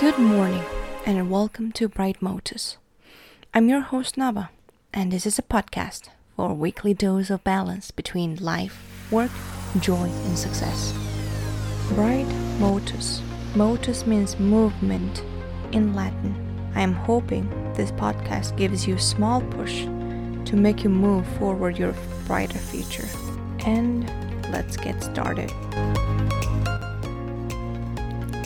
Good morning and welcome to Bright Motus. I'm your host Nava, and this is a podcast for a weekly dose of balance between life, work, joy, and success. Bright Motus. Motus means movement in Latin. I am hoping this podcast gives you a small push to make you move forward your brighter future. And let's get started.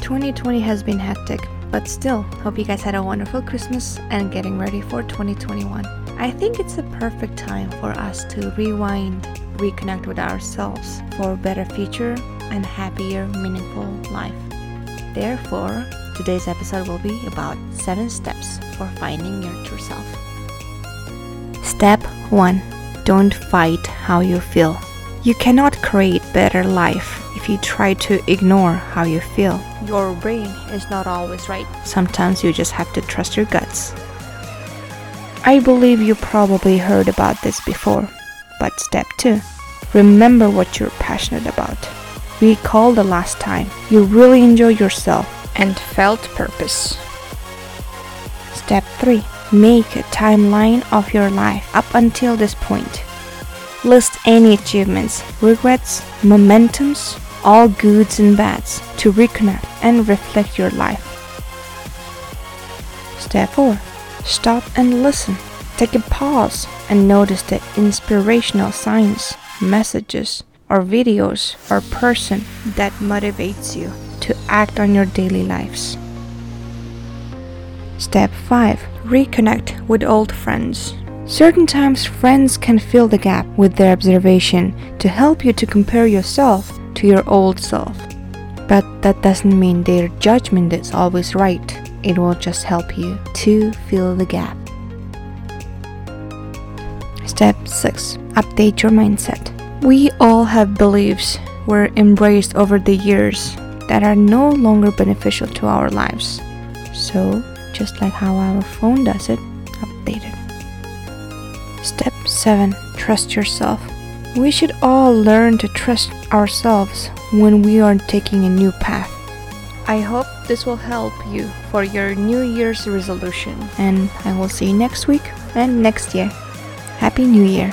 2020 has been hectic, but still, hope you guys had a wonderful Christmas and getting ready for 2021. I think it's a perfect time for us to rewind, reconnect with ourselves for a better future and happier, meaningful life. Therefore, today's episode will be about 7 steps for finding your true self. Step 1 Don't fight how you feel. You cannot create better life if you try to ignore how you feel. Your brain is not always right. Sometimes you just have to trust your guts. I believe you probably heard about this before. But step 2 Remember what you're passionate about. Recall the last time you really enjoyed yourself and felt purpose. Step 3 Make a timeline of your life up until this point. List any achievements, regrets, momentums, all goods and bads to reconnect and reflect your life. Step 4 Stop and listen. Take a pause and notice the inspirational signs, messages, or videos or person that motivates you to act on your daily lives. Step 5 Reconnect with old friends. Certain times, friends can fill the gap with their observation to help you to compare yourself to your old self. But that doesn't mean their judgment is always right. It will just help you to fill the gap. Step 6 Update your mindset. We all have beliefs we're embraced over the years that are no longer beneficial to our lives. So, just like how our phone does it, update it. Step 7 Trust yourself. We should all learn to trust ourselves when we are taking a new path. I hope this will help you for your New Year's resolution, and I will see you next week and next year. Happy New Year!